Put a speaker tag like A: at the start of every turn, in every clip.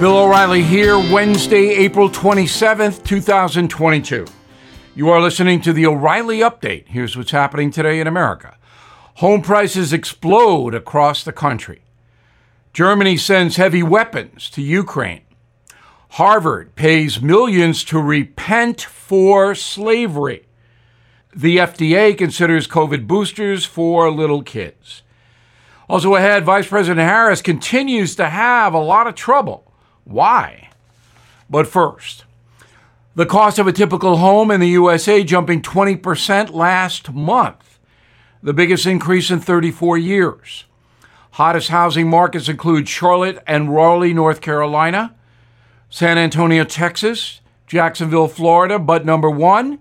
A: Bill O'Reilly here, Wednesday, April 27th, 2022. You are listening to the O'Reilly Update. Here's what's happening today in America. Home prices explode across the country. Germany sends heavy weapons to Ukraine. Harvard pays millions to repent for slavery. The FDA considers COVID boosters for little kids. Also ahead, Vice President Harris continues to have a lot of trouble why? But first, the cost of a typical home in the USA jumping 20% last month, the biggest increase in 34 years. Hottest housing markets include Charlotte and Raleigh, North Carolina, San Antonio, Texas, Jacksonville, Florida, but number one,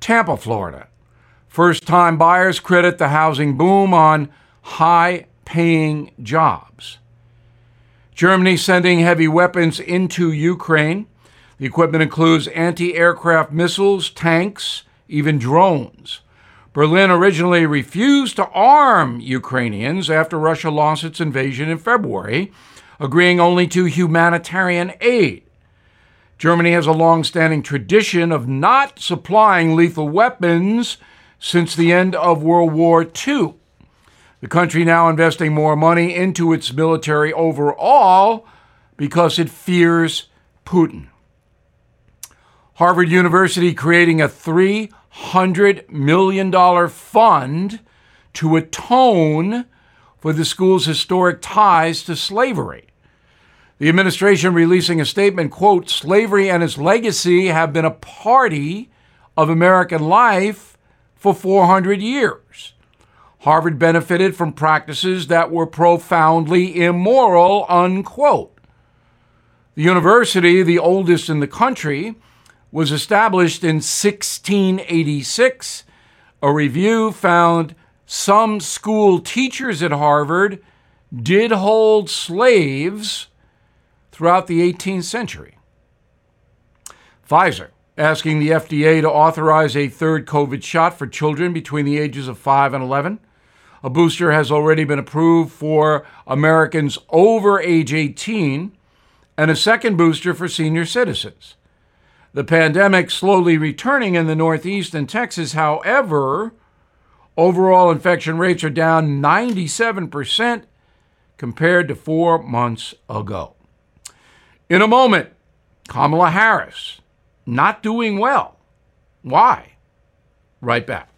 A: Tampa, Florida. First time buyers credit the housing boom on high paying jobs. Germany sending heavy weapons into Ukraine. The equipment includes anti aircraft missiles, tanks, even drones. Berlin originally refused to arm Ukrainians after Russia lost its invasion in February, agreeing only to humanitarian aid. Germany has a long standing tradition of not supplying lethal weapons since the end of World War II. The country now investing more money into its military overall because it fears Putin. Harvard University creating a $300 million fund to atone for the school's historic ties to slavery. The administration releasing a statement, quote, slavery and its legacy have been a party of American life for 400 years. Harvard benefited from practices that were profoundly immoral, unquote. The university, the oldest in the country, was established in 1686. A review found some school teachers at Harvard did hold slaves throughout the 18th century. Pfizer asking the FDA to authorize a third COVID shot for children between the ages of 5 and 11. A booster has already been approved for Americans over age 18 and a second booster for senior citizens. The pandemic slowly returning in the Northeast and Texas, however, overall infection rates are down 97% compared to four months ago. In a moment, Kamala Harris not doing well. Why? Right back.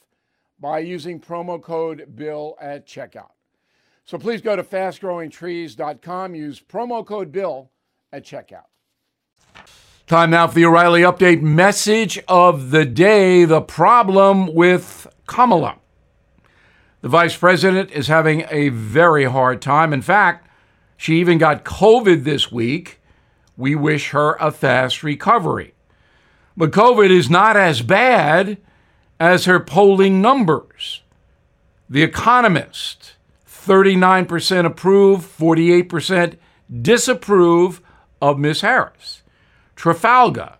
A: by using promo code BILL at checkout. So please go to fastgrowingtrees.com, use promo code BILL at checkout. Time now for the O'Reilly Update message of the day the problem with Kamala. The vice president is having a very hard time. In fact, she even got COVID this week. We wish her a fast recovery. But COVID is not as bad as her polling numbers. The Economist, 39% approve, 48% disapprove of Miss Harris. Trafalgar,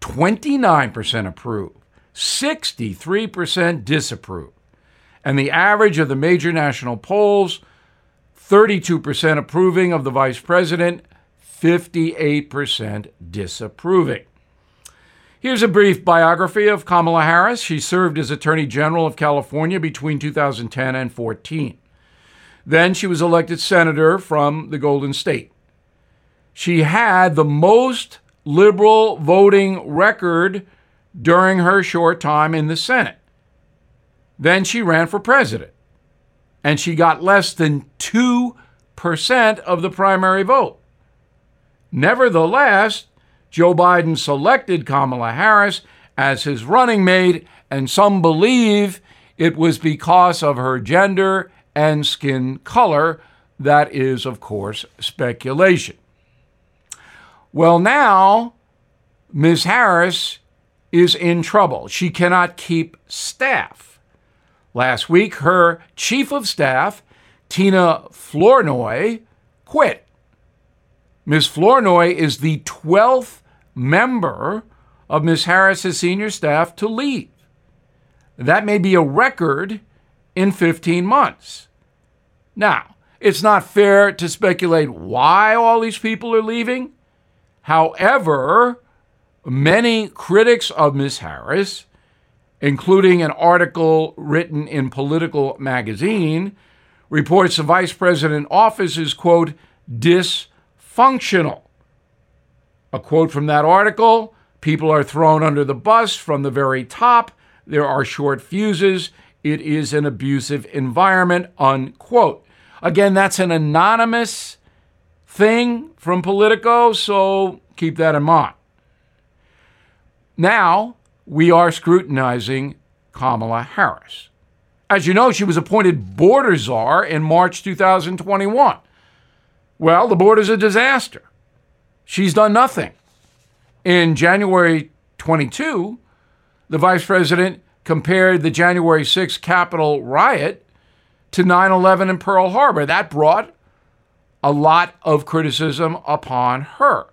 A: 29% approve, 63% disapprove. And the average of the major national polls, 32% approving of the vice president, 58% disapproving. Here's a brief biography of Kamala Harris. She served as Attorney General of California between 2010 and 14. Then she was elected senator from the Golden State. she had the most liberal voting record during her short time in the Senate. Then she ran for president, and she got less than 2% of the primary vote. Nevertheless, Joe Biden selected Kamala Harris as his running mate, and some believe it was because of her gender and skin color. That is, of course, speculation. Well, now Ms. Harris is in trouble. She cannot keep staff. Last week, her chief of staff, Tina Flournoy, quit. Ms. Flournoy is the 12th member of Ms. Harris's senior staff to leave. That may be a record in 15 months. Now, it's not fair to speculate why all these people are leaving. However, many critics of Ms. Harris, including an article written in Politico magazine, reports the vice president office is, quote, dysfunctional. A quote from that article people are thrown under the bus from the very top. There are short fuses. It is an abusive environment, unquote. Again, that's an anonymous thing from Politico, so keep that in mind. Now, we are scrutinizing Kamala Harris. As you know, she was appointed border czar in March 2021. Well, the border's a disaster. She's done nothing. In January 22, the vice president compared the January 6 Capitol riot to 9 11 in Pearl Harbor. That brought a lot of criticism upon her.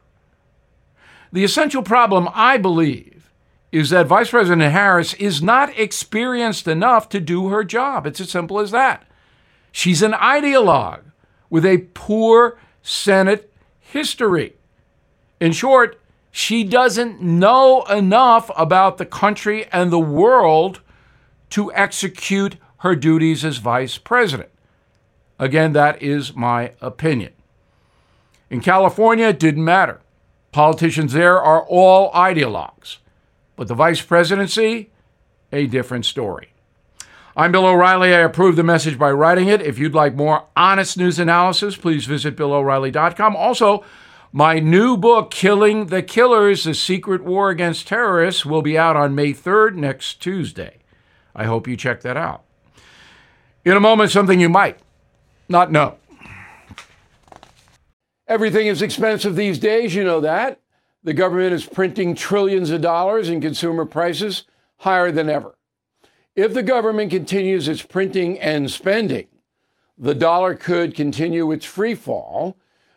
A: The essential problem, I believe, is that Vice President Harris is not experienced enough to do her job. It's as simple as that. She's an ideologue with a poor Senate history. In short, she doesn't know enough about the country and the world to execute her duties as vice president. Again, that is my opinion. In California, it didn't matter. Politicians there are all ideologues. But the vice presidency, a different story. I'm Bill O'Reilly. I approve the message by writing it. If you'd like more honest news analysis, please visit BillO'Reilly.com. Also, my new book, Killing the Killers The Secret War Against Terrorists, will be out on May 3rd, next Tuesday. I hope you check that out. In a moment, something you might not know. Everything is expensive these days, you know that. The government is printing trillions of dollars and consumer prices higher than ever. If the government continues its printing and spending, the dollar could continue its free fall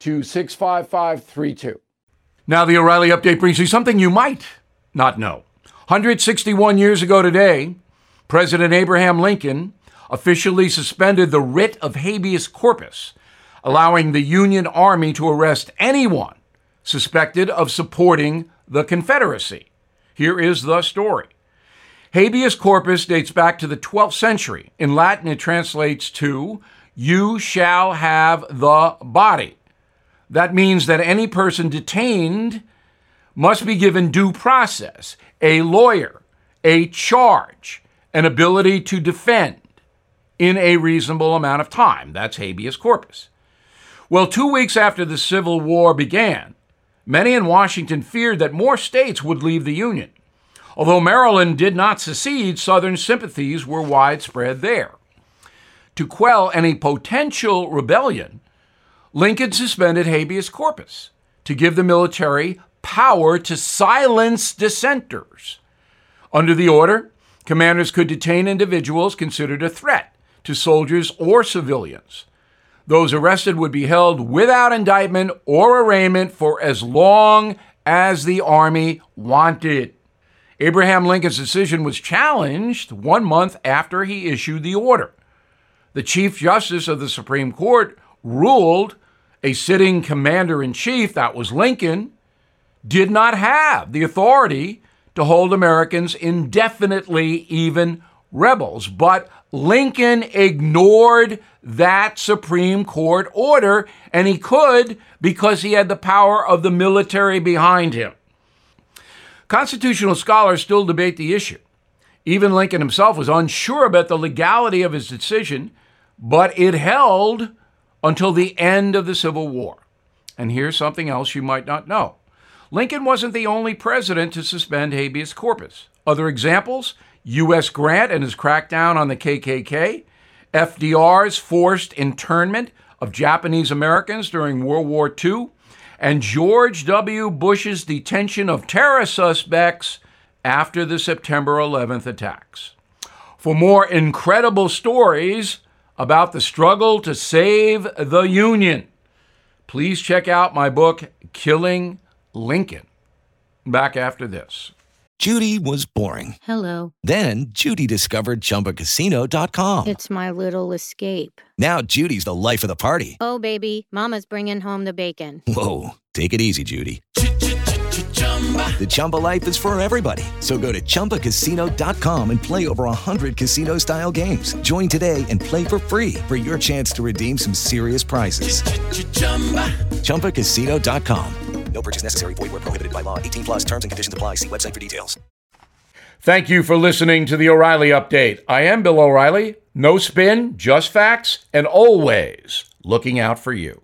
A: to 65532. Now, the O'Reilly update brings you something you might not know. 161 years ago today, President Abraham Lincoln officially suspended the writ of habeas corpus, allowing the Union Army to arrest anyone suspected of supporting the Confederacy. Here is the story. Habeas corpus dates back to the 12th century. In Latin, it translates to, You shall have the body. That means that any person detained must be given due process, a lawyer, a charge, an ability to defend in a reasonable amount of time. That's habeas corpus. Well, two weeks after the Civil War began, Many in Washington feared that more states would leave the Union. Although Maryland did not secede, Southern sympathies were widespread there. To quell any potential rebellion, Lincoln suspended habeas corpus to give the military power to silence dissenters. Under the order, commanders could detain individuals considered a threat to soldiers or civilians. Those arrested would be held without indictment or arraignment for as long as the Army wanted. Abraham Lincoln's decision was challenged one month after he issued the order. The Chief Justice of the Supreme Court ruled a sitting commander in chief, that was Lincoln, did not have the authority to hold Americans indefinitely, even rebels. But Lincoln ignored that Supreme Court order, and he could because he had the power of the military behind him. Constitutional scholars still debate the issue. Even Lincoln himself was unsure about the legality of his decision, but it held until the end of the Civil War. And here's something else you might not know Lincoln wasn't the only president to suspend habeas corpus. Other examples U.S. Grant and his crackdown on the KKK, FDR's forced internment of Japanese Americans during World War II, and George W. Bush's detention of terror suspects after the September 11th attacks. For more incredible stories about the struggle to save the Union, please check out my book, Killing Lincoln. Back after this.
B: Judy was boring.
C: Hello.
B: Then Judy discovered chumbacasino.com.
C: It's my little escape.
B: Now Judy's the life of the party.
C: Oh, baby, Mama's bringing home the bacon.
B: Whoa. Take it easy, Judy. The Chumba life is for everybody. So go to ChumbaCasino.com and play over 100 casino style games. Join today and play for free for your chance to redeem some serious prizes. Chumba ChumbaCasino.com.
D: No purchase necessary. Void where prohibited by law. 18 plus terms and conditions apply. See website for details.
A: Thank you for listening to the O'Reilly Update. I am Bill O'Reilly. No spin, just facts, and always looking out for you.